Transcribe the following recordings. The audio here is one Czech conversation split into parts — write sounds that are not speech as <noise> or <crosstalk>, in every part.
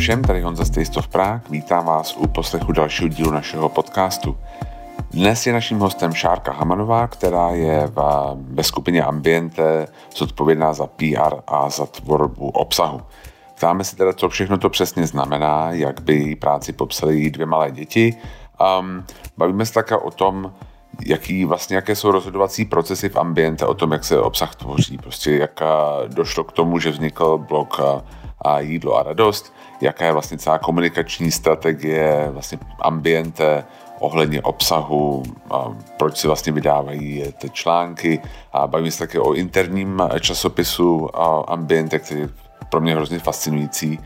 všem, tady Honza of Prague. Vítám vás u poslechu dalšího dílu našeho podcastu. Dnes je naším hostem Šárka Hamanová, která je v, ve skupině Ambiente zodpovědná za PR a za tvorbu obsahu. Ptáme se teda, co všechno to přesně znamená, jak by její práci popsali její dvě malé děti. Um, bavíme se také o tom, jaký vlastně, jaké jsou rozhodovací procesy v ambiente, o tom, jak se obsah tvoří, prostě jak došlo k tomu, že vznikl blog a jídlo a radost, jaká je vlastně celá komunikační strategie vlastně ambiente ohledně obsahu, proč se vlastně vydávají ty články a bavíme se také o interním časopisu Ambiente, který je pro mě hrozně fascinující.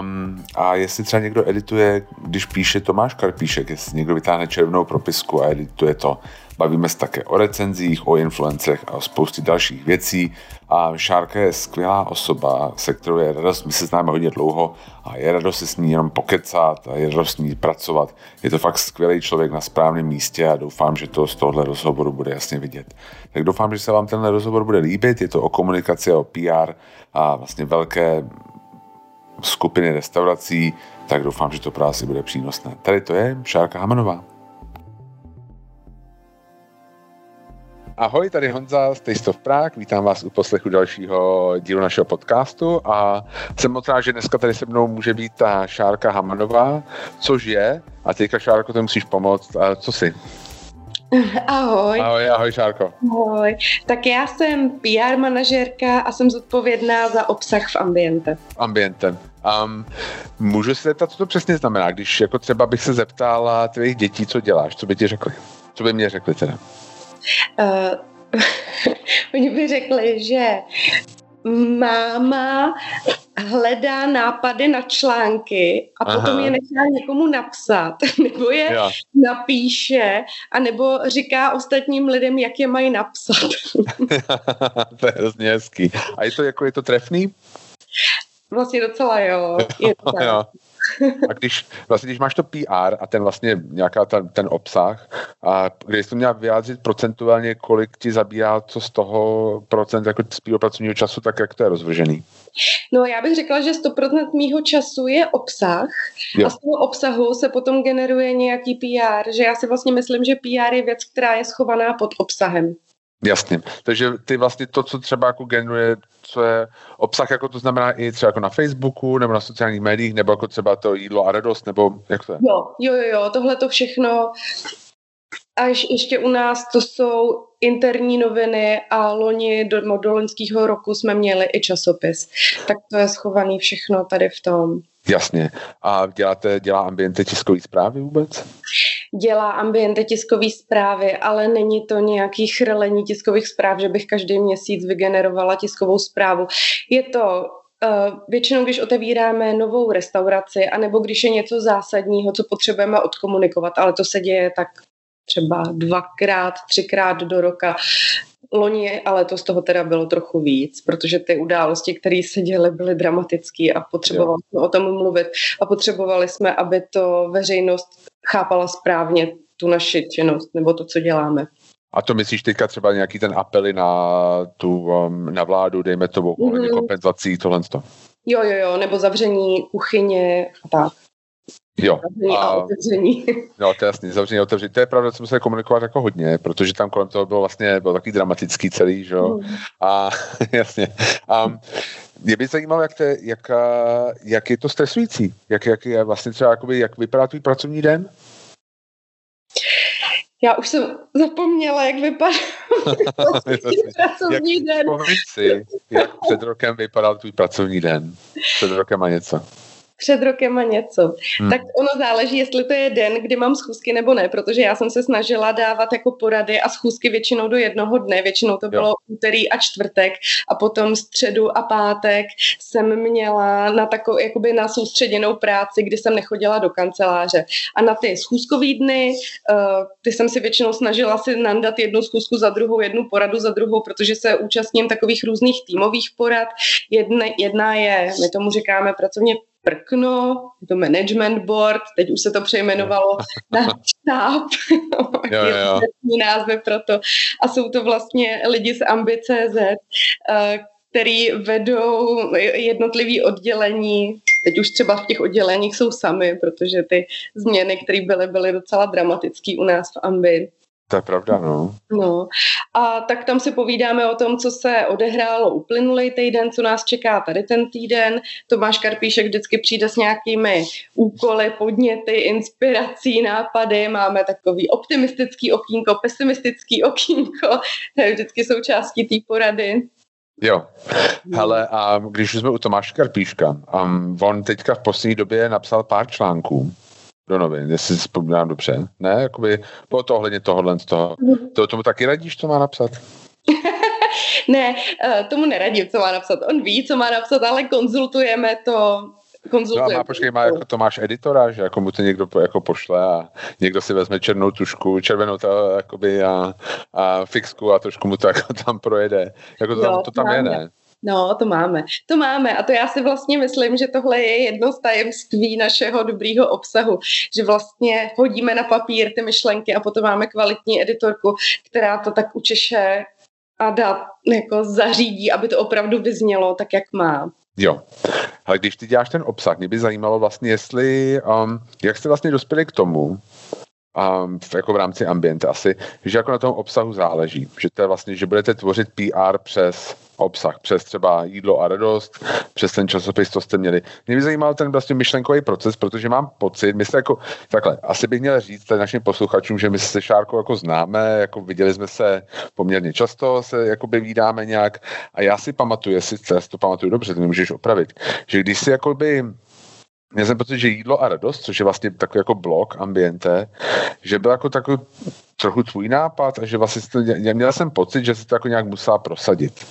Um, a jestli třeba někdo edituje, když píše Tomáš Karpíšek, jestli někdo vytáhne červenou propisku a edituje to, Bavíme se také o recenzích, o influencech a o spoustě dalších věcí. A Šárka je skvělá osoba, se kterou je radost, my se známe hodně dlouho a je radost se s ní jenom pokecat a je radost s ní pracovat. Je to fakt skvělý člověk na správném místě a doufám, že to z tohohle rozhovoru bude jasně vidět. Tak doufám, že se vám tenhle rozhovor bude líbit. Je to o komunikaci, o PR a vlastně velké skupiny restaurací, tak doufám, že to pro vás bude přínosné. Tady to je Šárka Hamanová. Ahoj, tady Honza z Taste of Prague, vítám vás u poslechu dalšího dílu našeho podcastu a jsem moc rád, že dneska tady se mnou může být ta Šárka Hamanová, což je, a teďka Šárko, to musíš pomoct, a co jsi? <laughs> Ahoj. Ahoj, ahoj Šárko. Ahoj. Tak já jsem PR manažérka a jsem zodpovědná za obsah v Ambiente. Ambiente. Um, můžu se zeptat, co to přesně znamená, když jako třeba bych se zeptala tvých dětí, co děláš, co by ti řekli? Co by mě řekli teda? Uh, <laughs> oni by řekli, že máma hledá nápady na články a Aha. potom je nechá někomu napsat, <laughs> nebo je jo. napíše, a nebo říká ostatním lidem, jak je mají napsat. <laughs> to je hrozně hezký. A je to jako, je to trefný? Vlastně docela jo. Je to jo. A když, vlastně, když máš to PR a ten vlastně nějaká ta, ten obsah, a když to měla vyjádřit procentuálně, kolik ti zabírá co z toho procent jako z pracovního času, tak jak to je rozvržený? No já bych řekla, že 100% mýho času je obsah jo. a z toho obsahu se potom generuje nějaký PR, že já si vlastně myslím, že PR je věc, která je schovaná pod obsahem. Jasně. Takže ty vlastně to, co třeba jako generuje, co je obsah, jako to znamená i třeba jako na Facebooku, nebo na sociálních médiích, nebo jako třeba to jídlo a radost, nebo jak to je? Jo, jo, jo, tohle to všechno. Až ještě u nás to jsou interní noviny a loni do, do loňského roku jsme měli i časopis. Tak to je schovaný všechno tady v tom. Jasně. A děláte, dělá Ambiente tiskové zprávy vůbec? Dělá Ambiente tiskové zprávy, ale není to nějaký chrlení tiskových zpráv, že bych každý měsíc vygenerovala tiskovou zprávu. Je to Uh, většinou, když otevíráme novou restauraci, anebo když je něco zásadního, co potřebujeme odkomunikovat, ale to se děje tak třeba dvakrát, třikrát do roka, Loni, ale to z toho teda bylo trochu víc, protože ty události, které se děly, byly dramatické a potřebovali jsme o tom mluvit. A potřebovali jsme, aby to veřejnost chápala správně tu naši činnost nebo to, co děláme. A to myslíš teďka třeba nějaký ten apely na tu um, na vládu, dejme to mm-hmm. kompenzací, tohle? Jo, jo, jo, nebo zavření kuchyně a tak. Jo. A, a otevření. <laughs> No, to je jasný, zavření otevření. To je pravda, co museli komunikovat jako hodně, protože tam kolem toho bylo vlastně bylo takový dramatický celý, že jo. Mm. A <laughs> jasně. A mě by zajímalo, jak, to, jak, jak je to stresující. Jak, jak je vlastně třeba, jakoby, jak vypadá tvůj pracovní den? Já už jsem zapomněla, jak vypadá <laughs> pracovní jak, den. Si, jak před rokem vypadal tvůj pracovní den. Před rokem a něco před rokem a něco. Hmm. Tak ono záleží, jestli to je den, kdy mám schůzky nebo ne, protože já jsem se snažila dávat jako porady a schůzky většinou do jednoho dne, většinou to bylo jo. úterý a čtvrtek a potom středu a pátek jsem měla na takovou, jakoby na soustředěnou práci, kdy jsem nechodila do kanceláře. A na ty schůzkové dny, uh, ty jsem si většinou snažila si nandat jednu schůzku za druhou, jednu poradu za druhou, protože se účastním takových různých týmových porad. Jedna, jedna je, my tomu říkáme pracovně prkno, je to management board, teď už se to přejmenovalo <laughs> na štáb, <laughs> jo, jo. názvy pro to. A jsou to vlastně lidi z Ambi.cz, eh, který vedou jednotlivý oddělení Teď už třeba v těch odděleních jsou sami, protože ty změny, které byly, byly docela dramatické u nás v Ambi. To je pravda, no. No a tak tam si povídáme o tom, co se odehrálo uplynulý týden, co nás čeká tady ten týden. Tomáš Karpíšek vždycky přijde s nějakými úkoly, podněty, inspirací, nápady. Máme takový optimistický okýnko, pesimistický okýnko. To je vždycky součástí té porady. Jo, hele, a když jsme u Tomáše Karpíška, um, on teďka v poslední době napsal pár článků, do novin, jestli si vzpomínám dobře. Ne, jakoby po to ohledně tohohle z toho. To tomu taky radíš, co má napsat? <laughs> ne, eh, tomu neradím, co má napsat. On ví, co má napsat, ale konzultujeme to konzultujeme. No a má, počkej, má jako to máš editora, že jako mu to někdo jako pošle a někdo si vezme černou tušku, červenou to, jakoby a, a fixku a trošku mu to jako tam projede. Jako to, jo, tam, to tam je, ne? No, to máme. To máme a to já si vlastně myslím, že tohle je jedno z tajemství našeho dobrýho obsahu, že vlastně hodíme na papír ty myšlenky a potom máme kvalitní editorku, která to tak učeše a dá, jako zařídí, aby to opravdu vyznělo tak, jak má. Jo, ale když ty děláš ten obsah, mě by zajímalo vlastně, jestli, um, jak jste vlastně dospěli k tomu, um, v, jako v rámci ambiente asi, že jako na tom obsahu záleží, že to je vlastně, že budete tvořit PR přes obsah, přes třeba jídlo a radost, přes ten časopis, co jste měli. Mě by zajímal ten vlastně myšlenkový proces, protože mám pocit, my se jako, takhle, asi bych měl říct tady našim posluchačům, že my se Šárkou jako známe, jako viděli jsme se poměrně často, se jako by vídáme nějak a já si pamatuju, jestli to pamatuju dobře, to mi můžeš opravit, že když si jako by Měl jsem pocit, že jídlo a radost, což je vlastně takový jako blok ambiente, že byl jako takový trochu tvůj nápad a že vlastně to, měl jsem pocit, že si to jako nějak musela prosadit.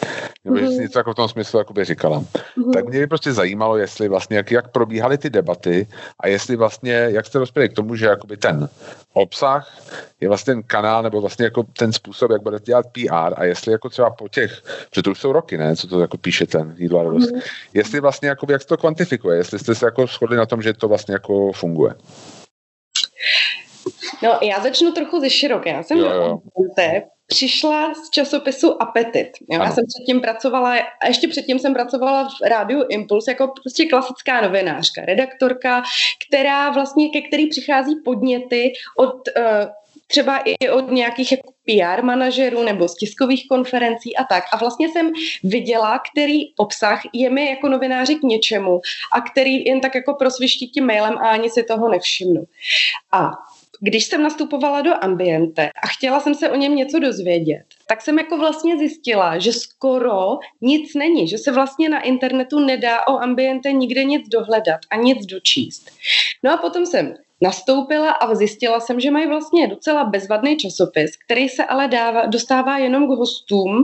Nebo mm-hmm. že jsi mhm. něco jako v tom smyslu jako by říkala. Mm-hmm. Tak mě by prostě zajímalo, jestli vlastně, jak, jak probíhaly ty debaty a jestli vlastně, jak jste dospěli k tomu, že jakoby ten obsah je vlastně ten kanál nebo vlastně jako ten způsob, jak budete dělat PR a jestli jako třeba po těch, že to už jsou roky, ne, co to jako píše ten jídlo a radost, mm-hmm. jestli vlastně jako, jak se to kvantifikuje, jestli jste se jako shodli na tom, že to vlastně jako funguje. No, já začnu trochu ze široké. Já jsem jo, jo. Přišla z časopisu Apetit. Jo, já jsem předtím pracovala, a ještě předtím jsem pracovala v rádiu Impuls jako prostě klasická novinářka, redaktorka, která vlastně, ke který přichází podněty od uh, třeba i od nějakých jako PR manažerů nebo z tiskových konferencí a tak. A vlastně jsem viděla, který obsah je mi jako novináři k něčemu a který jen tak jako prosviští tím mailem a ani si toho nevšimnu. A když jsem nastupovala do ambiente a chtěla jsem se o něm něco dozvědět, tak jsem jako vlastně zjistila, že skoro nic není, že se vlastně na internetu nedá o ambiente nikde nic dohledat a nic dočíst. No a potom jsem nastoupila a zjistila jsem, že mají vlastně docela bezvadný časopis, který se ale dává, dostává jenom k hostům,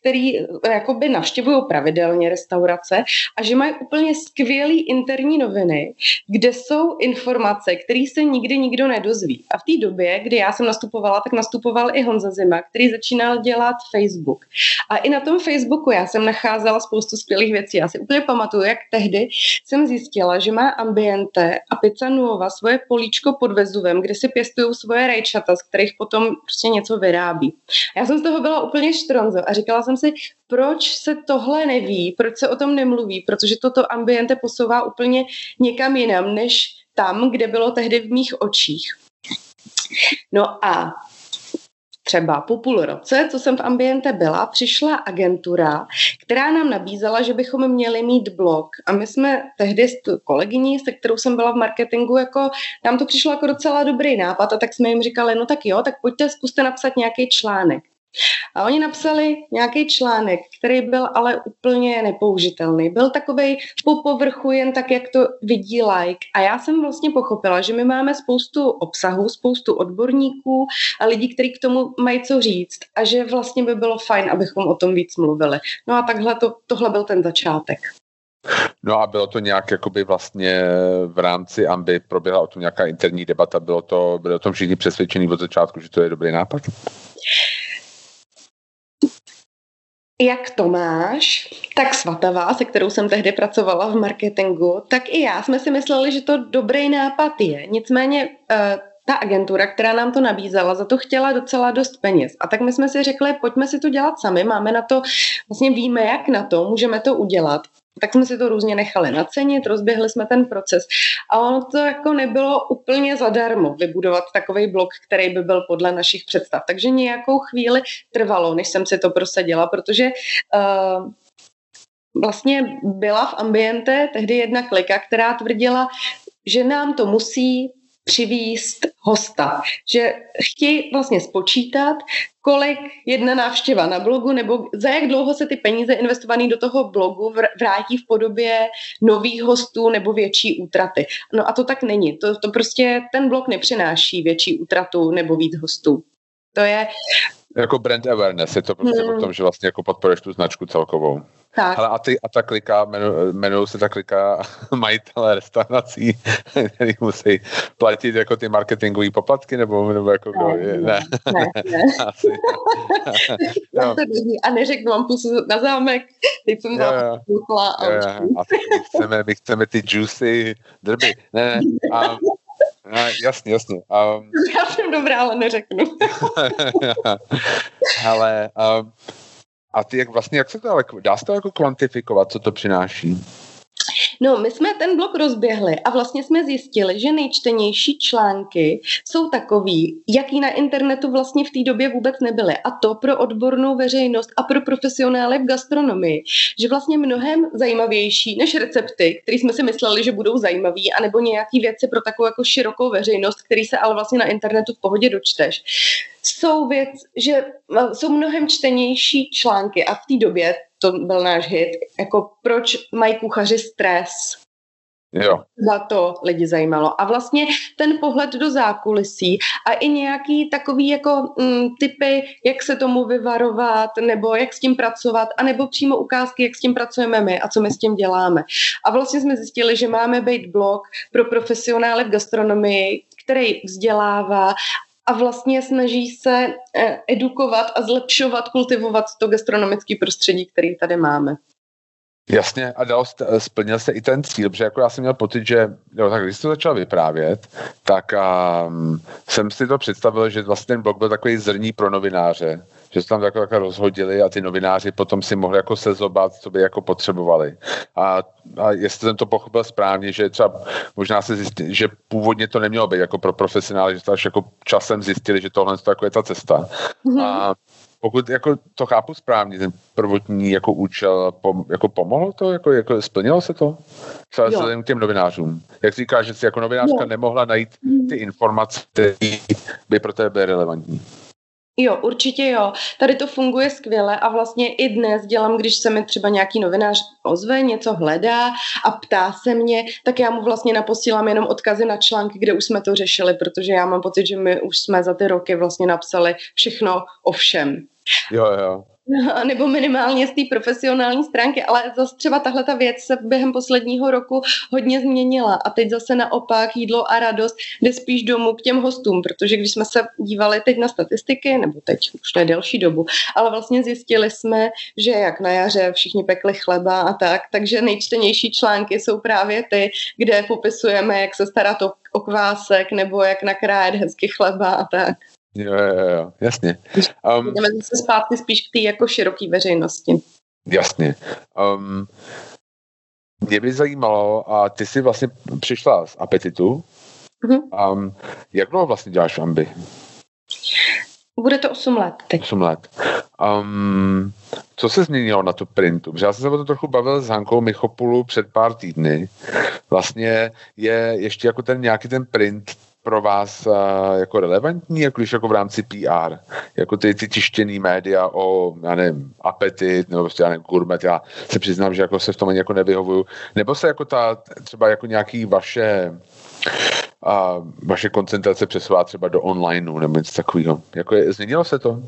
který eh, jakoby navštěvují pravidelně restaurace a že mají úplně skvělý interní noviny, kde jsou informace, které se nikdy nikdo nedozví. A v té době, kdy já jsem nastupovala, tak nastupoval i Honza Zima, který začínal dělat Facebook. A i na tom Facebooku já jsem nacházela spoustu skvělých věcí. Já si úplně pamatuju, jak tehdy jsem zjistila, že má Ambiente a Pizza Nuova svoje políčko pod Vezuvem, kde si pěstují svoje rajčata, z kterých potom prostě něco vyrábí. Já jsem z toho byla úplně štronzo a říkala jsem si, proč se tohle neví, proč se o tom nemluví, protože toto ambiente posouvá úplně někam jinam, než tam, kde bylo tehdy v mých očích. No a třeba po půl roce, co jsem v Ambiente byla, přišla agentura, která nám nabízela, že bychom měli mít blog. A my jsme tehdy s kolegyní, se kterou jsem byla v marketingu, jako nám to přišlo jako docela dobrý nápad a tak jsme jim říkali, no tak jo, tak pojďte, zkuste napsat nějaký článek. A oni napsali nějaký článek, který byl ale úplně nepoužitelný. Byl takový po povrchu jen tak, jak to vidí like. A já jsem vlastně pochopila, že my máme spoustu obsahu, spoustu odborníků a lidí, kteří k tomu mají co říct. A že vlastně by bylo fajn, abychom o tom víc mluvili. No a takhle to, tohle byl ten začátek. No a bylo to nějak jakoby vlastně v rámci AMBY proběhla o tom nějaká interní debata, bylo to, bylo o tom všichni přesvědčení od začátku, že to je dobrý nápad? Jak Tomáš, tak Svatavá, se kterou jsem tehdy pracovala v marketingu, tak i já jsme si mysleli, že to dobrý nápad je. Nicméně eh, ta agentura, která nám to nabízela, za to chtěla docela dost peněz. A tak my jsme si řekli, pojďme si to dělat sami, máme na to, vlastně víme, jak na to, můžeme to udělat. Tak jsme si to různě nechali nacenit, rozběhli jsme ten proces. A ono to jako nebylo úplně zadarmo vybudovat takový blok, který by byl podle našich představ. Takže nějakou chvíli trvalo, než jsem si to prosadila, protože uh, vlastně byla v ambiente tehdy jedna klika, která tvrdila, že nám to musí přivíst hosta. Že chtějí vlastně spočítat, kolik jedna návštěva na blogu nebo za jak dlouho se ty peníze investované do toho blogu vrátí v podobě nových hostů nebo větší útraty. No a to tak není. To, to prostě ten blog nepřináší větší útratu nebo víc hostů. To je... Jako brand awareness, je to prostě hmm. o tom, že vlastně jako podporuješ tu značku celkovou. Tak. Ale a, ty, a ta klika, jmenují se ta klika <laughs> majitele restaurací, <laughs> který musí platit jako ty marketingové poplatky, nebo, nebo jako kdo je? Ne, ne. ne. <laughs> Asi. no. a neřeknu vám pusu na zámek, teď jsem vám pukla. A, jo, jo. a my, chceme, my chceme ty juicy drby. Ne, ne. A, a, jasně, jasně. Um, Já jsem dobrá, ale neřeknu. ale um, a ty jak vlastně, jak se to ale, dá se to jako kvantifikovat, co to přináší? No, my jsme ten blog rozběhli a vlastně jsme zjistili, že nejčtenější články jsou takový, jaký na internetu vlastně v té době vůbec nebyly. A to pro odbornou veřejnost a pro profesionály v gastronomii. Že vlastně mnohem zajímavější než recepty, které jsme si mysleli, že budou zajímavý, anebo nějaký věci pro takovou jako širokou veřejnost, který se ale vlastně na internetu v pohodě dočteš jsou věc, že jsou mnohem čtenější články a v té době to byl náš hit, jako proč mají kuchaři stres. Jo. Za to lidi zajímalo. A vlastně ten pohled do zákulisí a i nějaký takový jako mm, typy, jak se tomu vyvarovat, nebo jak s tím pracovat, a nebo přímo ukázky, jak s tím pracujeme my a co my s tím děláme. A vlastně jsme zjistili, že máme být blog pro profesionály v gastronomii, který vzdělává a vlastně snaží se eh, edukovat a zlepšovat, kultivovat to gastronomické prostředí, který tady máme. Jasně, a dal, splnil se i ten cíl, protože jako já jsem měl pocit, že jo, tak když jsi to začal vyprávět, tak um, jsem si to představil, že vlastně ten blog byl takový zrní pro novináře, že se tam takhle, takhle rozhodili a ty novináři potom si mohli jako sezobat, co by jako potřebovali. A, a jestli jsem to pochopil správně, že třeba možná se zjistili, že původně to nemělo být jako pro profesionály, že to až jako časem zjistili, že tohle je jako ta cesta. Mm-hmm. A pokud jako to chápu správně, ten prvotní jako účel, pom, jako pomohlo to, jako, jako splnilo se to? Třeba se těm novinářům. Jak říkáš, že jsi jako novinářka jo. nemohla najít mhm. ty informace, které by pro tebe byly relevantní. Jo, určitě jo. Tady to funguje skvěle a vlastně i dnes dělám, když se mi třeba nějaký novinář ozve, něco hledá a ptá se mě, tak já mu vlastně naposílám jenom odkazy na články, kde už jsme to řešili, protože já mám pocit, že my už jsme za ty roky vlastně napsali všechno o všem. Jo, jo. <laughs> nebo minimálně z té profesionální stránky, ale zase třeba tahle ta věc se během posledního roku hodně změnila a teď zase naopak jídlo a radost jde spíš domů k těm hostům, protože když jsme se dívali teď na statistiky, nebo teď už ne delší dobu, ale vlastně zjistili jsme, že jak na jaře všichni pekli chleba a tak, takže nejčtenější články jsou právě ty, kde popisujeme, jak se starat o kvásek nebo jak nakrájet hezky chleba a tak. Jo, jo, jo, jasně. Um, Jdeme zase zpátky spíš k té jako široké veřejnosti. Jasně. Um, mě by zajímalo, a ty jsi vlastně přišla z apetitu. Mm-hmm. Um, jak dlouho vlastně děláš v Ambi? Bude to 8 let teď. 8 let. Um, co se změnilo na tu printu? Protože já jsem se o to trochu bavil s Hankou Michopulu před pár týdny. Vlastně je ještě jako ten nějaký ten print pro vás uh, jako relevantní, jako když jako v rámci PR, jako ty, ty tištěný média o, já nevím, apetit, nebo prostě, já nevím, gourmet, já se přiznám, že jako se v tom ani jako nevyhovuju, nebo se jako ta, třeba jako nějaký vaše a vaše koncentrace přesouvá třeba do onlineu nebo něco takového. Jako je, změnilo se to?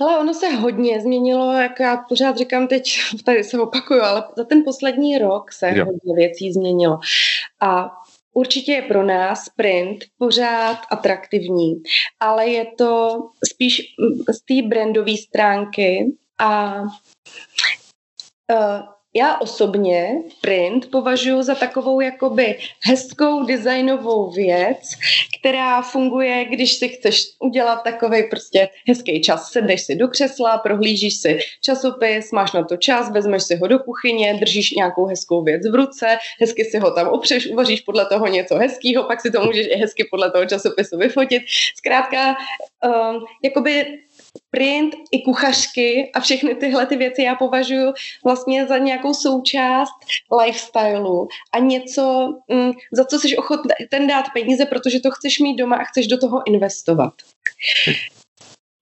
Ale ono se hodně změnilo, jak já pořád říkám teď, tady se opakuju, ale za ten poslední rok se jo. hodně věcí změnilo. A Určitě je pro nás print pořád atraktivní, ale je to spíš z té brandové stránky a uh, já osobně print považuji za takovou jakoby hezkou designovou věc, která funguje, když si chceš udělat takový prostě hezký čas. Sedneš si do křesla, prohlížíš si časopis, máš na to čas, vezmeš si ho do kuchyně, držíš nějakou hezkou věc v ruce, hezky si ho tam opřeš, uvaříš podle toho něco hezkého, pak si to můžeš i hezky podle toho časopisu vyfotit. Zkrátka, um, jakoby print i kuchařky a všechny tyhle ty věci já považuji vlastně za nějakou součást lifestylu a něco, mm, za co jsi ten dát peníze, protože to chceš mít doma a chceš do toho investovat.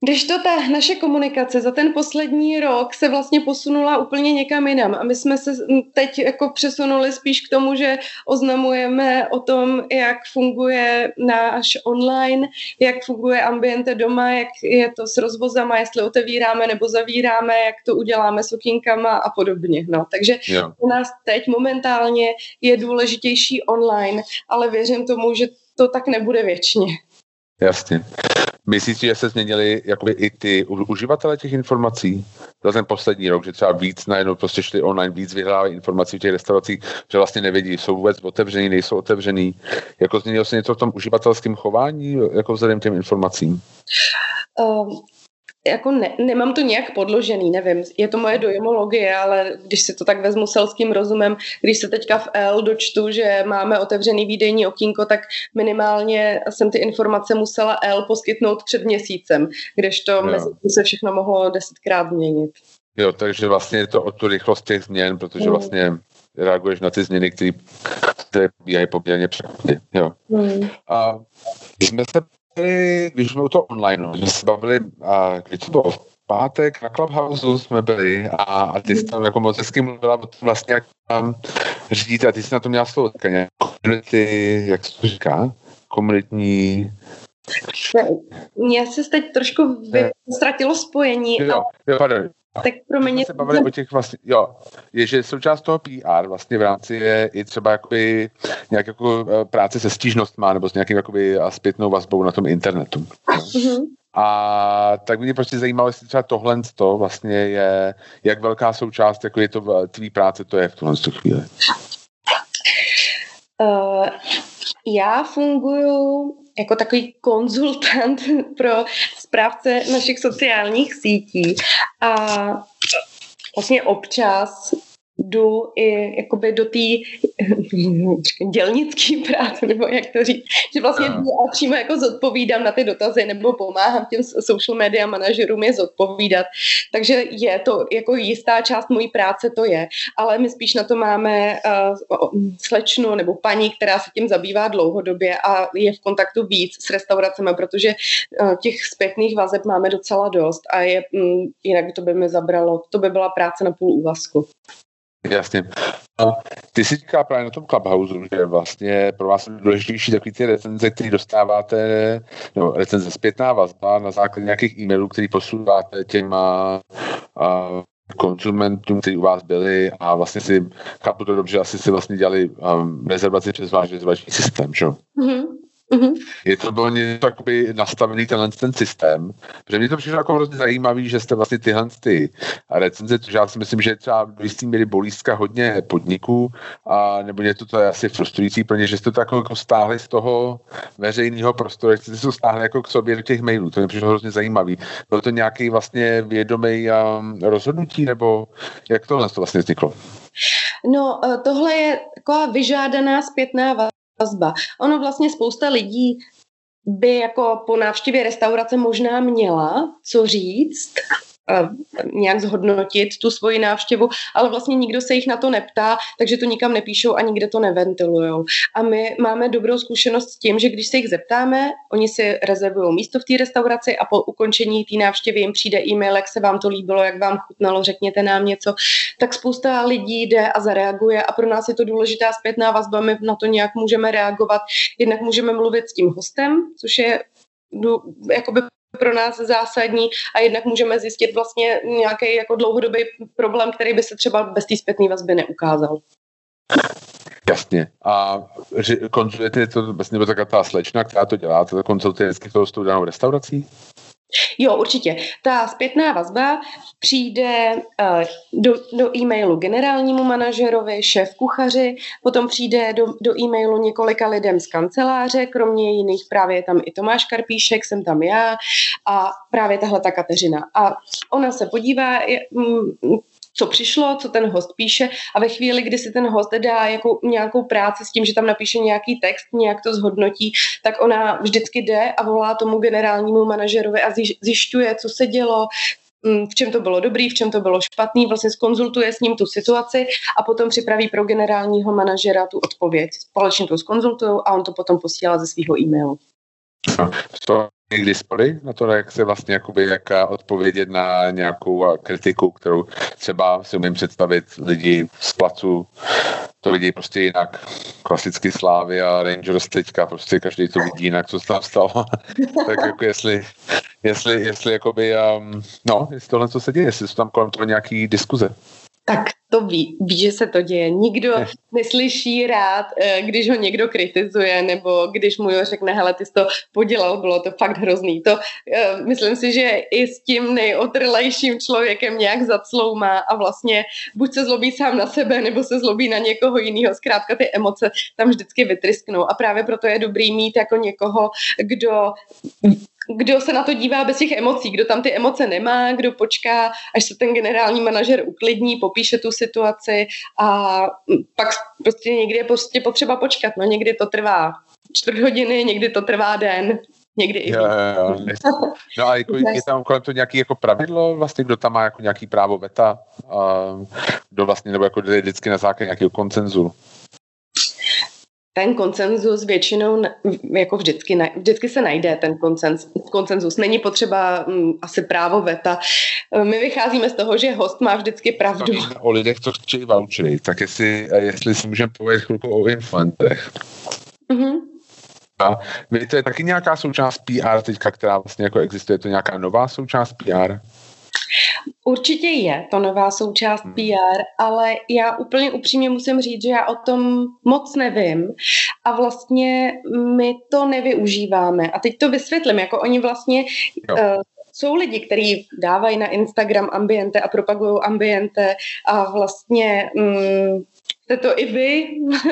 Když to ta naše komunikace za ten poslední rok se vlastně posunula úplně někam jinam a my jsme se teď jako přesunuli spíš k tomu, že oznamujeme o tom, jak funguje náš online, jak funguje ambiente doma, jak je to s rozvozama, jestli otevíráme nebo zavíráme, jak to uděláme s okýnkama a podobně. No, takže jo. u nás teď momentálně je důležitější online, ale věřím tomu, že to tak nebude věčně. Jasně. Myslíš, že se změnili jakoby i ty uživatele těch informací za ten poslední rok, že třeba víc najednou prostě šli online, víc vyhrávají informací v těch restauracích, že vlastně nevědí, jsou vůbec otevřený, nejsou otevřený. Jako změnilo se něco v tom uživatelském chování, jako vzhledem těm informacím? Um, jako ne, nemám to nějak podložený, nevím, je to moje dojmologie, ale když si to tak vezmu selským rozumem, když se teďka v L dočtu, že máme otevřený výdejní okýnko, tak minimálně jsem ty informace musela L poskytnout před měsícem, kdežto jo. mezi tím se všechno mohlo desetkrát změnit. Jo, takže vlastně je to o tu rychlost těch změn, protože mm. vlastně reaguješ na ty změny, které je poměrně překvapivě. Jo. Mm. A jsme se když jsme u toho online, jsme se bavili, a když to bylo v pátek na Clubhouse jsme byli a, a ty jsi tam jako moc hezky mluvila o tom vlastně, jak tam řídíte a ty jsi na to měla slovo, nějak komunity, jak se to říká, komunitní mně se teď trošku vy... ztratilo spojení. Jo, jo, pardon. Tak pro mě... se bavili o těch vlastně, jo, je, že součást toho PR vlastně v rámci je i třeba jakoby nějak jako eh, práce se stížnostma nebo s nějakým jakoby zpětnou vazbou na tom internetu. Mm-hmm. A tak mě prostě zajímalo, jestli třeba tohle to vlastně je, jak velká součást jako je to tvý práce to je v tuhle chvíli. Uh, já funguji jako takový konzultant <laughs> pro správce našich sociálních sítí. A vlastně občas jdu i jakoby do té <laughs> dělnické práce, nebo jak to říct, že vlastně jdu a přímo jako zodpovídám na ty dotazy, nebo pomáhám těm social media manažerům je zodpovídat. Takže je to jako jistá část mojí práce to je, ale my spíš na to máme uh, slečnu nebo paní, která se tím zabývá dlouhodobě a je v kontaktu víc s restauracemi, protože uh, těch zpětných vazeb máme docela dost a je, um, jinak to by mi zabralo, to by byla práce na půl úvazku. Jasně. A ty si říká právě na tom Clubhouse, že vlastně pro vás jsou důležitější takový ty recenze, které dostáváte, nebo recenze zpětná vazba na základě nějakých e-mailů, které posouváte těma a, konzumentům, kteří u vás byli a vlastně si, chápu to dobře, asi si vlastně dělali um, rezervaci přes váš rezervační systém, že? Mm-hmm. Mm-hmm. Je to bylo něco jakoby nastavený tenhle ten systém, protože mě to přišlo jako hrozně zajímavý, že jste vlastně tyhle ty recenze, protože já si myslím, že třeba v jistý míry bolístka hodně podniků, a nebo něco to je asi frustrující pro ně, že jste to jako, jako stáhli z toho veřejného prostoru, že jste to stáhli jako k sobě do těch mailů, to mě přišlo hrozně zajímavý. Bylo to nějaký vlastně vědomý um, rozhodnutí, nebo jak tohle to vlastně vzniklo? No, eh, tohle je taková vyžádaná zpětná vazba. Ono vlastně spousta lidí by jako po návštěvě restaurace možná měla co říct, nějak zhodnotit tu svoji návštěvu, ale vlastně nikdo se jich na to neptá, takže to nikam nepíšou a nikde to neventilujou. A my máme dobrou zkušenost s tím, že když se jich zeptáme, oni si rezervují místo v té restauraci a po ukončení té návštěvy jim přijde e-mail, jak se vám to líbilo, jak vám chutnalo, řekněte nám něco, tak spousta lidí jde a zareaguje a pro nás je to důležitá zpětná vazba, my na to nějak můžeme reagovat. Jednak můžeme mluvit s tím hostem, což je jakoby pro nás zásadní a jednak můžeme zjistit vlastně nějaký jako dlouhodobý problém, který by se třeba bez té zpětné vazby neukázal. Jasně. A konzultujete to vlastně nebo taková ta slečna, která to dělá, to konzultuje vždycky tou danou restaurací? Jo, určitě. Ta zpětná vazba přijde uh, do, do e-mailu generálnímu manažerovi, šéf kuchaři, potom přijde do, do e-mailu několika lidem z kanceláře, kromě jiných právě tam i Tomáš Karpíšek, jsem tam já a právě tahle ta Kateřina. A ona se podívá, mm, co přišlo, co ten host píše a ve chvíli, kdy si ten host dá jako nějakou práci s tím, že tam napíše nějaký text, nějak to zhodnotí, tak ona vždycky jde a volá tomu generálnímu manažerovi a zjišťuje, co se dělo, mm, v čem to bylo dobrý, v čem to bylo špatný, vlastně skonzultuje s ním tu situaci a potom připraví pro generálního manažera tu odpověď. Společně to skonzultují a on to potom posílá ze svého e-mailu. No, někdy spory na to, jak se vlastně jakoby, jak odpovědět na nějakou kritiku, kterou třeba si umím představit lidi z placu, to vidí prostě jinak. Klasicky Slávy a Rangers teďka, prostě každý to vidí jinak, co se tam stalo. <laughs> tak jako jestli, jestli, jestli jakoby, um, no, jestli tohle co se děje, jestli jsou tam kolem toho nějaký diskuze. Tak to ví, ví, že se to děje. Nikdo neslyší rád, eh, když ho někdo kritizuje, nebo když mu jo řekne, hele, ty jsi to podělal, bylo to fakt hrozný. To eh, myslím si, že i s tím nejotrlejším člověkem nějak zacloumá a vlastně buď se zlobí sám na sebe, nebo se zlobí na někoho jiného. Zkrátka ty emoce tam vždycky vytrysknou a právě proto je dobrý mít jako někoho, kdo kdo se na to dívá bez těch emocí, kdo tam ty emoce nemá, kdo počká, až se ten generální manažer uklidní, popíše tu situaci a pak prostě někdy je prostě potřeba počkat. No někdy to trvá čtvrt hodiny, někdy to trvá den. Někdy i jo, jo, jo. No a jako, je tam kolem to nějaký jako pravidlo, vlastně, kdo tam má jako nějaký právo veta, kdo vlastně, nebo jako vždycky na základě nějakého koncenzu ten koncenzus většinou, jako vždycky, vždycky se najde ten koncenzus. Není potřeba m, mm, asi právo veta. My vycházíme z toho, že host má vždycky pravdu. O lidech, co chtějí vouchery, tak jestli, jestli si můžeme povědět chvilku o influentech. Mm-hmm. A to je taky nějaká součást PR teďka, která vlastně jako existuje, to nějaká nová součást PR? Určitě je to nová součást hmm. PR, ale já úplně upřímně musím říct, že já o tom moc nevím a vlastně my to nevyužíváme. A teď to vysvětlím, jako oni vlastně uh, jsou lidi, kteří dávají na Instagram ambiente a propagují ambiente a vlastně um, jste to i vy.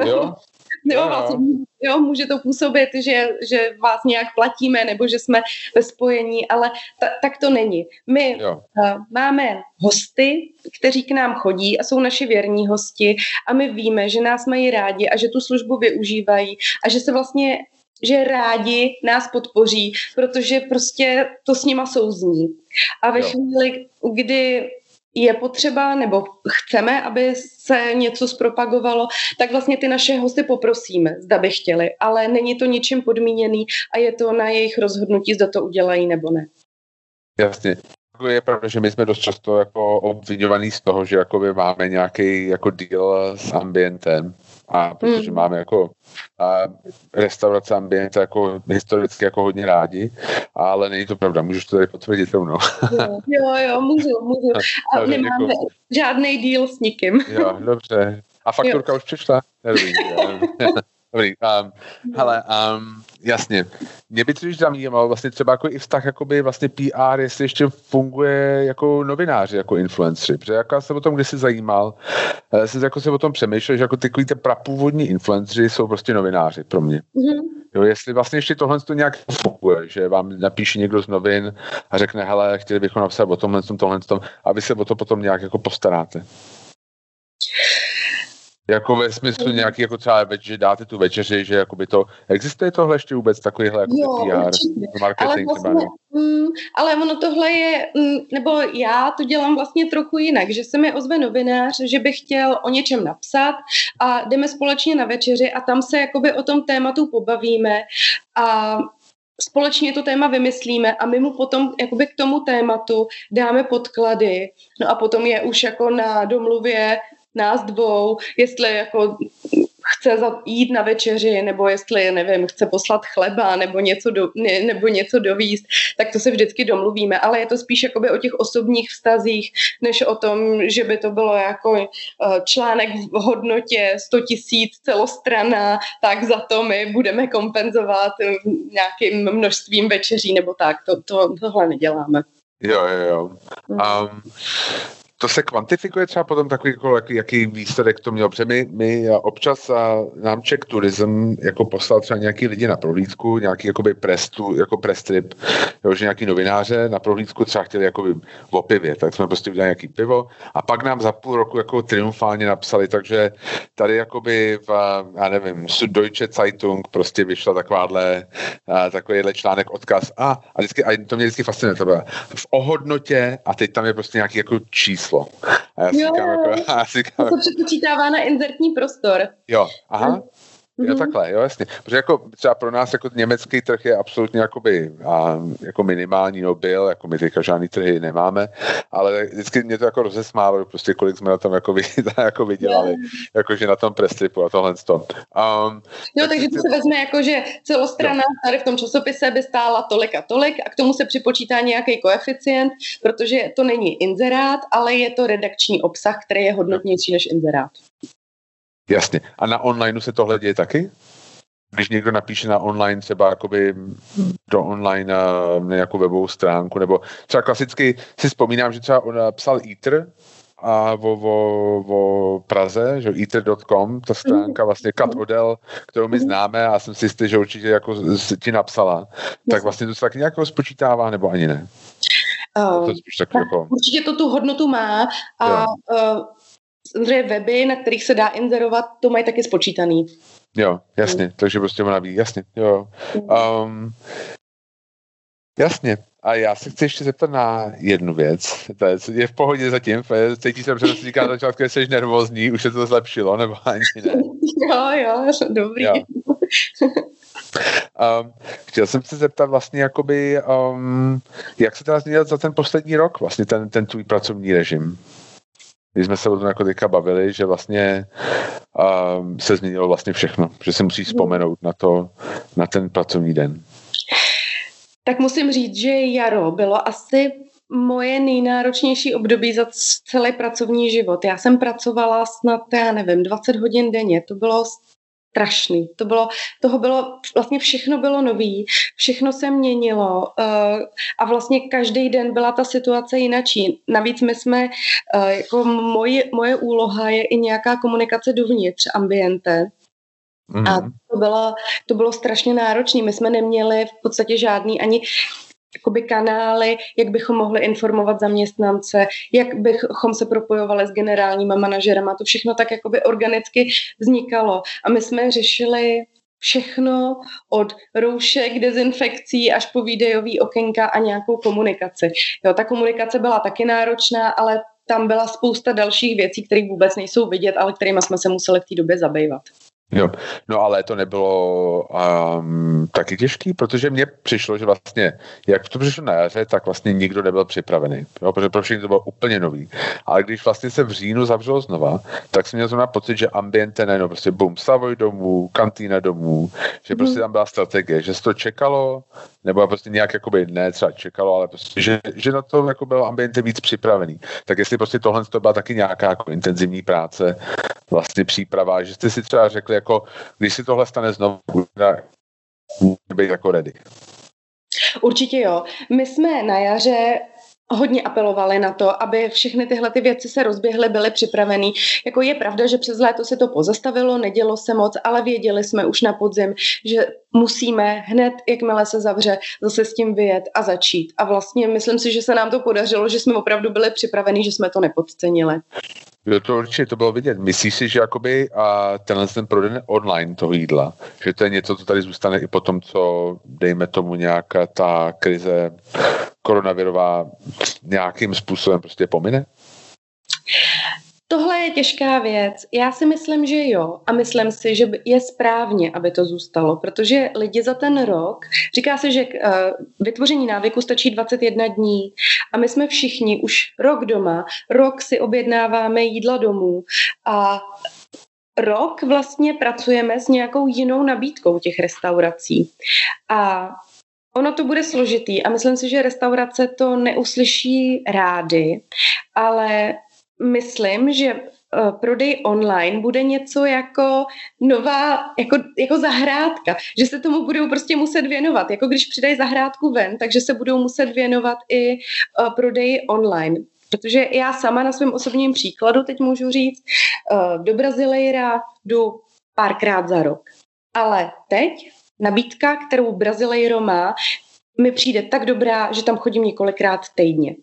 Jo. <laughs> jo, vlastně, jo, může to působit, že, že vás nějak platíme nebo že jsme ve spojení, ale ta, tak to není. My jo. Uh, máme hosty, kteří k nám chodí a jsou naši věrní hosti a my víme, že nás mají rádi a že tu službu využívají a že se vlastně že rádi nás podpoří, protože prostě to s nima souzní. A ve jo. chvíli, kdy je potřeba nebo chceme, aby se něco zpropagovalo, tak vlastně ty naše hosty poprosíme, zda by chtěli, ale není to ničím podmíněný a je to na jejich rozhodnutí, zda to udělají nebo ne. Jasně. Je pravda, že my jsme dost často jako obvinovaní z toho, že jako máme nějaký jako deal s ambientem a protože mm. máme jako a restaurace ambiente jako historicky jako hodně rádi, ale není to pravda, můžeš to tady potvrdit rovnou. jo, jo, jo, můžu, můžu. <laughs> A nemáme jako... žádný díl s nikým. jo, dobře. A fakturka jo. už přišla? Dobrý, <laughs> Dobrý, um, hele, um, jasně. Mě by totiž zajímalo vlastně třeba jako i vztah jakoby vlastně PR, jestli ještě funguje jako novináři, jako influenceri, protože jako já jsem o tom kdysi zajímal, jsem jako se o tom přemýšlel, že jako takový ty prapůvodní influenceri jsou prostě novináři pro mě. Mm-hmm. Jo, jestli vlastně ještě tohle to nějak funguje, že vám napíše někdo z novin a řekne, hele, chtěli bychom napsat o tomhle, tomhle, tom, a vy se o to potom nějak jako postaráte. Jako ve smyslu nějaký, jako třeba, že dáte tu večeři, že jako by to, existuje tohle ještě vůbec takovýhle jako jo, PR, marketing ale, vlastně, mm, ale ono tohle je, mm, nebo já to dělám vlastně trochu jinak, že se mi ozve novinář, že by chtěl o něčem napsat a jdeme společně na večeři a tam se jakoby o tom tématu pobavíme a společně to téma vymyslíme a my mu potom jakoby k tomu tématu dáme podklady, no a potom je už jako na domluvě nás dvou, jestli jako chce jít na večeři, nebo jestli, nevím, chce poslat chleba, nebo něco, do, ne, nebo něco dovíst, tak to se vždycky domluvíme, ale je to spíš jakoby o těch osobních vztazích, než o tom, že by to bylo jako eh, článek v hodnotě 100 tisíc celostrana, tak za to my budeme kompenzovat eh, nějakým množstvím večeří nebo tak. To, to, tohle neděláme. Jo, jo, jo. Um, to se kvantifikuje třeba potom takový, jako, jaký, jaký výsledek to mělo? Protože my, my občas a nám Czech Tourism jako poslal třeba nějaký lidi na prohlídku, nějaký jakoby press, tu, jako press trip, jo, že nějaký novináře na prohlídku třeba chtěli jakoby o pivě, tak jsme prostě udělali nějaký pivo. A pak nám za půl roku jako triumfálně napsali, takže tady jakoby v, já nevím, Süddeutsche Zeitung prostě vyšla takováhle, takovýhle článek, odkaz. A, a, vždycky, a to mě vždycky fascinuje, to bylo v ohodnotě a teď tam je prostě nějaký jako číslo číslo. A já si říkám, jako, <laughs> já si říkám, to se přepočítává na inzertní prostor. Jo, aha. Mm-hmm. Jo, takhle, jo, jasně. Protože jako třeba pro nás jako německý trh je absolutně jakoby, a, jako minimální, no byl, jako my teďka žádný trhy nemáme, ale vždycky mě to jako rozesmálo, prostě kolik jsme na tom jako, vy, <laughs> jako vydělali, yeah. jakože na tom prestripu a tohle z tom. Um, jo, takže to se vezme jako, že celostrana tady v tom časopise by stála tolik a tolik a k tomu se připočítá nějaký koeficient, protože to není inzerát, ale je to redakční obsah, který je hodnotnější než inzerát. Jasně. A na online se tohle děje taky? Když někdo napíše na online třeba jakoby do online na nějakou webovou stránku, nebo třeba klasicky si vzpomínám, že třeba on psal Ether, a o, o, o Praze, že ether.com, ta stránka vlastně Kat Odell, kterou my známe a jsem si jistý, že určitě jako ti napsala, tak vlastně to se tak nějak spočítává, nebo ani ne? Uh, to tak jako... Určitě to tu hodnotu má a uh, samozřejmě weby, na kterých se dá inzerovat, to mají taky spočítaný. Jo, jasně, mm. takže prostě ona ví, jasně, jo. Um, jasně, a já se chci ještě zeptat na jednu věc. To je, je v pohodě zatím, cítí se, si říká na začátku, že jsi nervózní, už se to zlepšilo, nebo ani ne? <laughs> Jo, jo, dobrý. Jo. Um, chtěl jsem se zeptat vlastně, jakoby, um, jak se teda změnil za ten poslední rok, vlastně ten, ten tvůj pracovní režim? Když jsme se o tom jako teďka bavili, že vlastně um, se změnilo vlastně všechno, že se musí vzpomenout na to, na ten pracovní den. Tak musím říct, že jaro bylo asi moje nejnáročnější období za celý pracovní život. Já jsem pracovala snad, já nevím, 20 hodin denně. To bylo strašný. To bylo, toho bylo, vlastně všechno bylo nový, všechno se měnilo uh, a vlastně každý den byla ta situace jinačí. Navíc my jsme, uh, jako moje, moje úloha je i nějaká komunikace dovnitř ambiente. Mm. A to bylo, to bylo strašně náročné. My jsme neměli v podstatě žádný ani jakoby kanály, jak bychom mohli informovat zaměstnance, jak bychom se propojovali s generálníma manažerama. To všechno tak jakoby organicky vznikalo. A my jsme řešili všechno od roušek, dezinfekcí až po videový okénka a nějakou komunikaci. Jo, ta komunikace byla taky náročná, ale tam byla spousta dalších věcí, které vůbec nejsou vidět, ale kterými jsme se museli v té době zabývat. Jo, no ale to nebylo um, taky těžký, protože mně přišlo, že vlastně, jak to přišlo na jaře, tak vlastně nikdo nebyl připravený, jo, protože pro všechny to bylo úplně nový. Ale když vlastně se v říjnu zavřelo znova, tak jsem měl zrovna pocit, že ambiente najednou prostě boom, Savoy domů, kantýna domů, že prostě tam byla strategie, že se to čekalo, nebo prostě nějak jakoby ne třeba čekalo, ale prostě, že, že na to jako bylo ambiente víc připravený. Tak jestli prostě tohle to byla taky nějaká jako intenzivní práce, vlastně příprava, že jste si třeba řekli, jako když si tohle stane znovu, může být jako ready. Určitě jo. My jsme na jaře hodně apelovali na to, aby všechny tyhle ty věci se rozběhly, byly připraveny. Jako je pravda, že přes léto se to pozastavilo, nedělo se moc, ale věděli jsme už na podzim, že musíme hned, jakmile se zavře, zase s tím vyjet a začít. A vlastně myslím si, že se nám to podařilo, že jsme opravdu byli připraveni, že jsme to nepodcenili. Jo, to určitě to bylo vidět. Myslíš si, že jakoby a tenhle ten prodej online toho jídla, že to je něco, co tady zůstane i po tom, co dejme tomu nějaká ta krize koronavirová nějakým způsobem prostě pomine? Tohle je těžká věc. Já si myslím, že jo. A myslím si, že je správně, aby to zůstalo, protože lidi za ten rok, říká se, že uh, vytvoření návyku stačí 21 dní a my jsme všichni už rok doma, rok si objednáváme jídla domů a rok vlastně pracujeme s nějakou jinou nabídkou těch restaurací. A Ono to bude složitý a myslím si, že restaurace to neuslyší rády, ale myslím, že eh, prodej online bude něco jako nová, jako, jako zahrádka, že se tomu budou prostě muset věnovat, jako když přidají zahrádku ven, takže se budou muset věnovat i uh, prodeji online. Protože já sama na svém osobním příkladu teď můžu říct, uh, do Brazílejra jdu párkrát za rok. Ale teď nabídka, kterou Brazilejro má, mi přijde tak dobrá, že tam chodím několikrát týdně.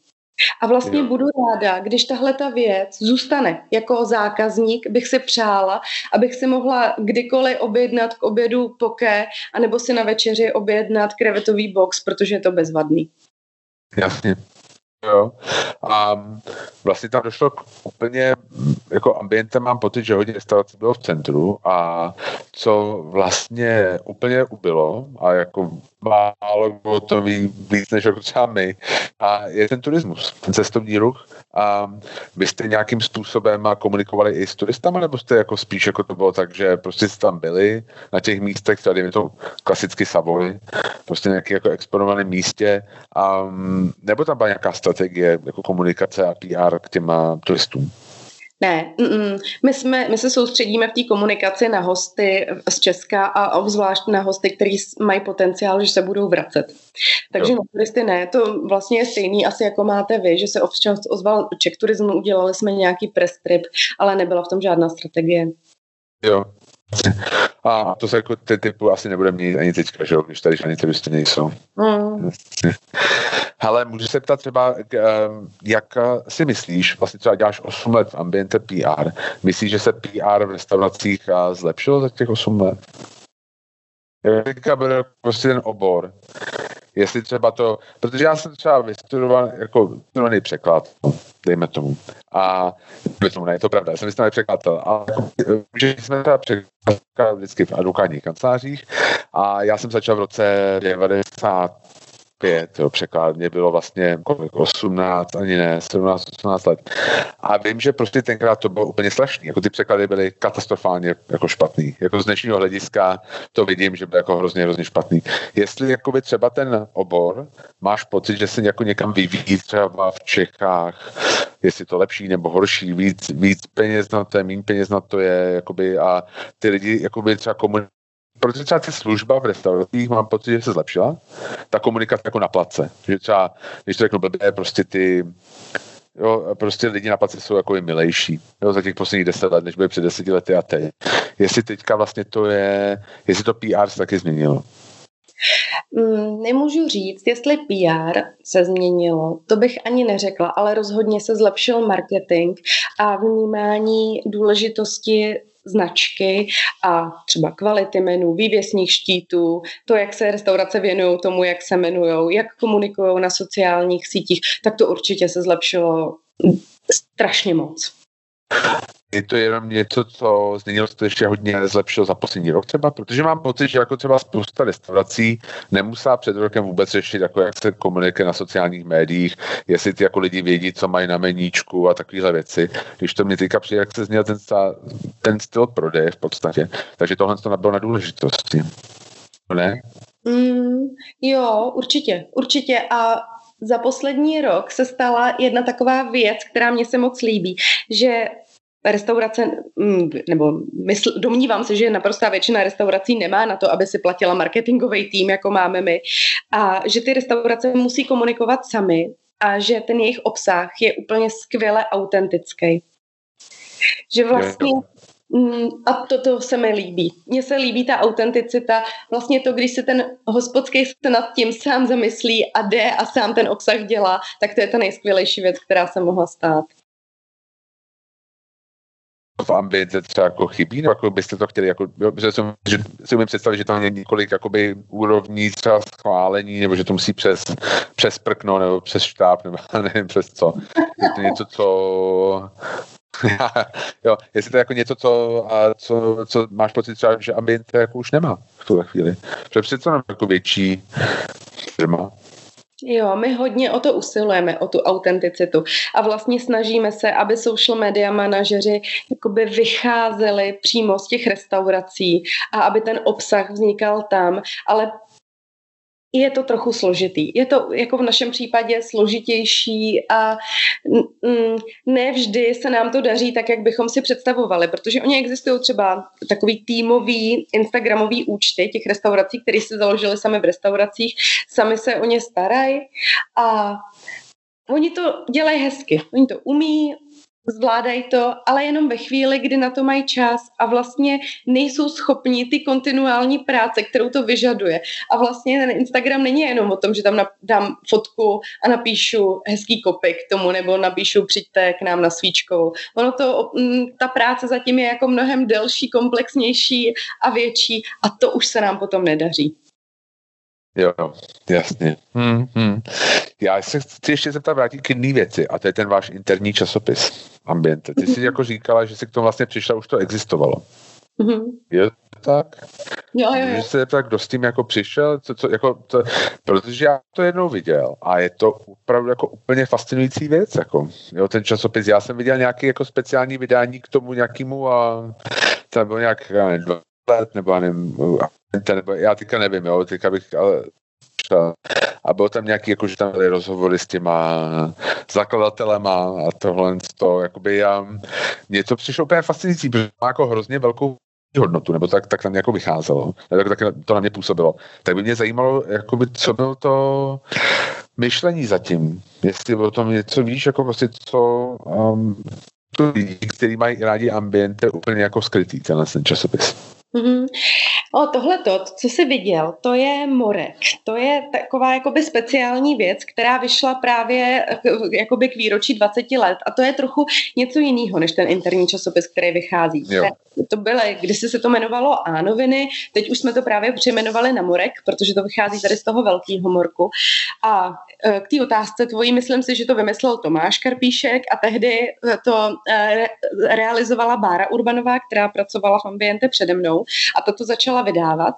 A vlastně jo. budu ráda, když tahle ta věc zůstane jako zákazník, bych si přála, abych si mohla kdykoliv objednat k obědu poké, anebo si na večeři objednat krevetový box, protože je to bezvadný. Jasně. Jo. A vlastně tam došlo k úplně, jako ambientem mám pocit, že hodně restaurací bylo v centru a co vlastně úplně ubylo a jako málo bylo to ví, víc než jako třeba my. A je ten turismus, ten cestovní ruch. A vy jste nějakým způsobem komunikovali i s turistama, nebo jste jako spíš jako to bylo tak, že prostě jste tam byli na těch místech, tady je to klasicky Savoy, prostě nějaké jako exponovaném místě. A nebo tam byla nějaká strategie jako komunikace a PR k těma turistům? Ne, mm, my, jsme, my se soustředíme v té komunikaci na hosty z Česka a obzvlášť na hosty, kteří mají potenciál, že se budou vracet. Takže na turisty ne, to vlastně je stejný asi jako máte vy, že se občas ozval Czech Turismu, udělali jsme nějaký press trip, ale nebyla v tom žádná strategie. Jo, a to se jako ty typu asi nebude mít ani teďka, že jo, když tady žádný turisty nejsou. Mm. <laughs> Hele, můžu se ptat třeba, jak si myslíš, vlastně třeba děláš 8 let v ambiente PR, myslíš, že se PR v restauracích zlepšilo za těch 8 let? Jaká bude prostě ten obor? Jestli třeba to, protože já jsem třeba vystudoval jako vystudovaný překlad, dejme tomu. A dejme tomu, ne, je to pravda, já jsem vystudovaný překladatel, ale jako, že jsme teda překlad vždycky v advokátních kancelářích a já jsem začal v roce 90 pět, jo, překlad, mě bylo vlastně kolik, 18, ani ne, 17, 18 let. A vím, že prostě tenkrát to bylo úplně strašný, jako ty překlady byly katastrofálně jako špatný. Jako z dnešního hlediska to vidím, že byl jako hrozně, hrozně špatný. Jestli jakoby třeba ten obor máš pocit, že se jako někam vyvíjí třeba v Čechách, jestli to lepší nebo horší, víc, víc peněz na to je, méně peněz na to je, jakoby, a ty lidi jakoby třeba komunikují protože třeba ty služba v restauracích mám pocit, že se zlepšila. Ta komunikace jako na place. Že třeba, když to řeknu blbě, prostě ty Jo, prostě lidi na place jsou jako i milejší. Jo, za těch posledních deset let, než byly před deseti lety a teď. Jestli teďka vlastně to je, jestli to PR se taky změnilo. Mm, nemůžu říct, jestli PR se změnilo, to bych ani neřekla, ale rozhodně se zlepšil marketing a vnímání důležitosti značky a třeba kvality menu, vývěsních štítů, to, jak se restaurace věnují tomu, jak se jmenují, jak komunikují na sociálních sítích, tak to určitě se zlepšilo strašně moc. Je to jenom něco, co změnilo se ještě hodně zlepšilo za poslední rok třeba, protože mám pocit, že jako třeba spousta restaurací nemusá před rokem vůbec řešit, jako jak se komunikuje na sociálních médiích, jestli ty jako lidi vědí, co mají na meníčku a takovéhle věci. Když to mě teďka přijde, jak se změnil ten, ten styl prodeje v podstatě. Takže tohle to nabylo na důležitosti. Ne? Mm, jo, určitě, určitě. A za poslední rok se stala jedna taková věc, která mě se moc líbí, že restaurace, mm, nebo mysl, domnívám se, že naprostá většina restaurací nemá na to, aby si platila marketingový tým, jako máme my, a že ty restaurace musí komunikovat sami a že ten jejich obsah je úplně skvěle autentický. Že vlastně a to, to se mi líbí. Mně se líbí ta autenticita, vlastně to, když se ten hospodský se nad tím sám zamyslí a jde a sám ten obsah dělá, tak to je ta nejskvělejší věc, která se mohla stát v ambiente třeba jako chybí, nebo jako byste to chtěli, jako, že, jsem, že si umím představit, že tam je několik jakoby, úrovní třeba schválení, nebo že to musí přes, přes prkno, nebo přes štáb, nebo <laughs> nevím přes co. Je to něco, co <laughs> jo, jestli to je jako něco, co, a co, co máš pocit třeba, že ambiente jako už nemá v tuhle chvíli. Protože přece jenom jako větší firma. Jo, my hodně o to usilujeme, o tu autenticitu a vlastně snažíme se, aby social media manažeři jakoby vycházeli přímo z těch restaurací a aby ten obsah vznikal tam, ale je to trochu složitý. Je to jako v našem případě složitější a ne vždy se nám to daří tak, jak bychom si představovali, protože oni existují třeba takový týmový Instagramový účty těch restaurací, které si založili sami v restauracích, sami se o ně starají a Oni to dělají hezky, oni to umí, zvládají to, ale jenom ve chvíli, kdy na to mají čas a vlastně nejsou schopni ty kontinuální práce, kterou to vyžaduje. A vlastně ten Instagram není jenom o tom, že tam dám fotku a napíšu hezký kopy k tomu, nebo napíšu přijďte k nám na svíčkou. Ono to, mm, ta práce zatím je jako mnohem delší, komplexnější a větší a to už se nám potom nedaří. Jo, jasně. Hmm, hmm. Já se chci ještě zeptat vrátit k jiné věci a to je ten váš interní časopis Ambiente. Ty jsi jako říkala, že jsi k tomu vlastně přišla, už to existovalo. Mm-hmm. Je tak? Jo, jo, jo. Můžeš se zeptat, kdo s tím jako přišel, co, co, jako to, protože já to jednou viděl a je to opravdu jako úplně fascinující věc, jako, jo, ten časopis, já jsem viděl nějaký jako speciální vydání k tomu nějakému a tam bylo nějak, já nevím, dva let, nebo nevím, nebo já teďka nevím, jo, teďka bych, ale a bylo tam nějaký, jako, že tam byly rozhovory s těma zakladatelema a tohle to, jakoby já, mně to přišlo úplně fascinující, protože má jako hrozně velkou hodnotu, nebo tak, tak tam jako vycházelo, tak, tak to na mě působilo. Tak by mě zajímalo, jakoby, co bylo to myšlení zatím, jestli o tom něco víš, jako prostě co um, lidi, kteří mají rádi ambient, je úplně jako skrytý tenhle ten časopis. Mm-hmm. O, tohle to, co jsi viděl, to je Morek. To je taková jakoby speciální věc, která vyšla právě jakoby k výročí 20 let a to je trochu něco jiného, než ten interní časopis, který vychází. Jo. To byly, když se to jmenovalo A noviny, teď už jsme to právě přejmenovali na Morek, protože to vychází tady z toho velkého morku. A e, k té otázce tvojí, myslím si, že to vymyslel Tomáš Karpíšek a tehdy to e, realizovala Bára Urbanová, která pracovala v Ambiente přede mnou a toto začala vydávat.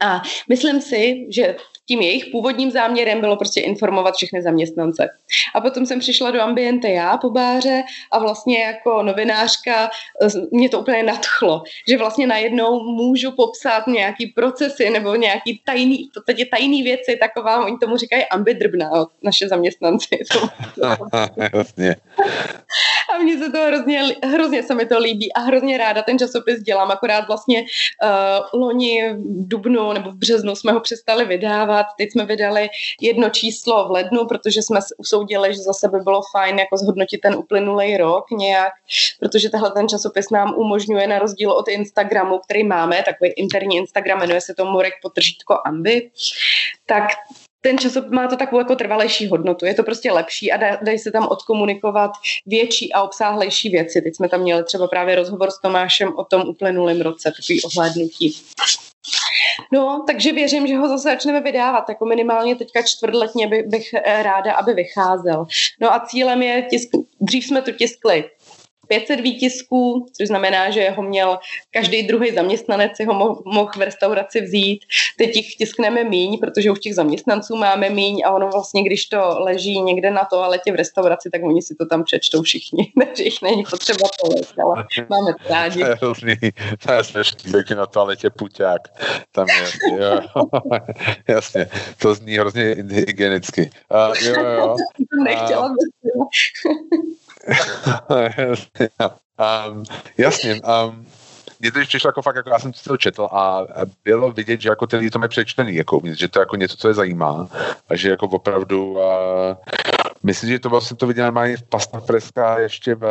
A myslím si, že tím jejich původním záměrem bylo prostě informovat všechny zaměstnance. A potom jsem přišla do ambiente já po báře a vlastně jako novinářka eh, mě to úplně nadchlo, že vlastně najednou můžu popsat nějaký procesy nebo nějaký tajný, v podstatě tajný věci, taková, oni tomu říkají ambidrbná, naše zaměstnanci. <laughs> <laughs> Jasně. A mně se to hrozně, hrozně se mi to líbí a hrozně ráda ten časopis dělám, akorát vlastně uh, loni v dubnu nebo v březnu jsme ho přestali vydávat, teď jsme vydali jedno číslo v lednu, protože jsme usoudili, že zase by bylo fajn jako zhodnotit ten uplynulý rok nějak, protože tahle ten časopis nám umožňuje na rozdíl od Instagramu, který máme, takový interní Instagram, jmenuje se to Morek potržítko Ambi, tak ten časopis má to takovou jako trvalejší hodnotu. Je to prostě lepší a dají se tam odkomunikovat větší a obsáhlejší věci. Teď jsme tam měli třeba právě rozhovor s Tomášem o tom uplynulém roce, takový ohlédnutí. No, takže věřím, že ho zase začneme vydávat, jako minimálně teďka čtvrtletně by, bych eh, ráda, aby vycházel. No a cílem je tisk, dřív jsme to tiskli 500 výtisků, což znamená, že ho měl každý druhý zaměstnanec, si ho mohl, mohl v restauraci vzít. Teď jich tiskneme míň, protože už těch zaměstnanců máme míň a ono vlastně, když to leží někde na toaletě v restauraci, tak oni si to tam přečtou všichni, <laughs> takže jich není potřeba tolik, ale máme to rádi. Hrozný, to je směšný, na toaletě puťák. Tam je, jo, <laughs> jasně, to zní hrozně hygienicky. Uh, jo, jo. <laughs> Nechtěla bych <laughs> um, jasně. Um, mě to přišlo jako fakt, jako já jsem to četl a bylo vidět, že jako ty lidi to mají přečtený, jako, že to je jako něco, co je zajímá a že jako opravdu uh, myslím, že to vlastně to viděl normálně v Pasta Freska ještě v,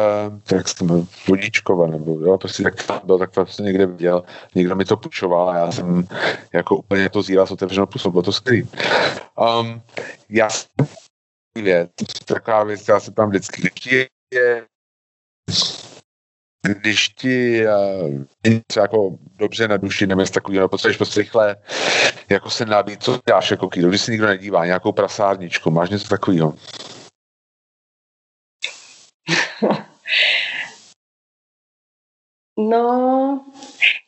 jak se Vodíčkova, nebo jo, prostě tak to byl, tak to prostě někde viděl, někdo mi to půjčoval a já jsem jako úplně to zíral s otevřenou pusou, bylo to skvělý. Um, já jsem věc, taková věc, já se tam vždycky, když je když ti uh, něco jako dobře na duši, nebo něco takového, potřebuješ prostě rychle jako se nabít, co děláš jako kýdo, když se nikdo nedívá, nějakou prasárničku, máš něco takového? <laughs> No,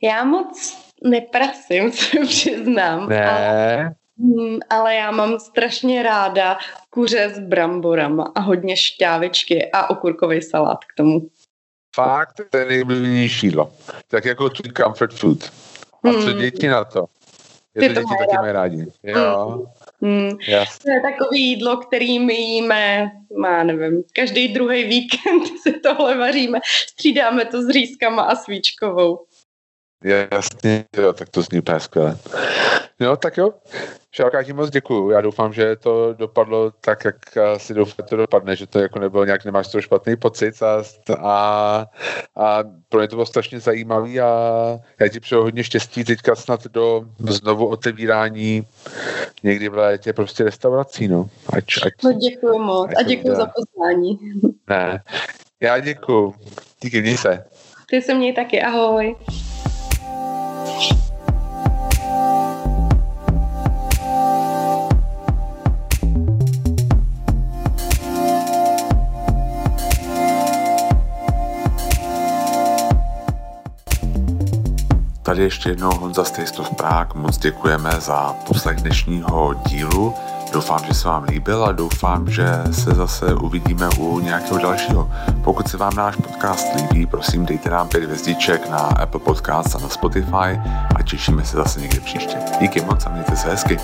já moc neprasím, <laughs> se přiznám. Ne, Hmm, ale já mám strašně ráda kuře s bramborama a hodně šťávičky a okurkový salát k tomu. Fakt, to je nejbližnější jídlo. Tak jako tvůj comfort food. A co hmm. děti na to? Je to děti taky mají rádi. Jo. Hmm. Yes. To je takové jídlo, který my jíme, má nevím, každý druhý víkend <laughs> si tohle vaříme. Střídáme to s řízkama a svíčkovou. Jasně, jo, tak to zní úplně skvěle. No, tak jo. Šárka, ti moc děkuju. Já doufám, že to dopadlo tak, jak si doufám, že to dopadne, že to jako nebylo nějak, nemáš to špatný pocit a, a, a pro mě to bylo strašně zajímavý a já ti přeju hodně štěstí teďka snad do znovu otevírání někdy v létě prostě restaurací, no. Ať, ať, no děkuji moc a děkuji za pozvání. Ne, já děkuji. Díky, měj se. Ty se měj taky, ahoj. Tady ještě jednou Honza of Prague. Moc děkujeme za poslech dnešního dílu. Doufám, že se vám líbil a doufám, že se zase uvidíme u nějakého dalšího. Pokud se vám náš podcast líbí, prosím dejte nám pět hvězdiček na Apple Podcast a na Spotify a těšíme se zase někdy příště. Díky moc a mějte se hezky.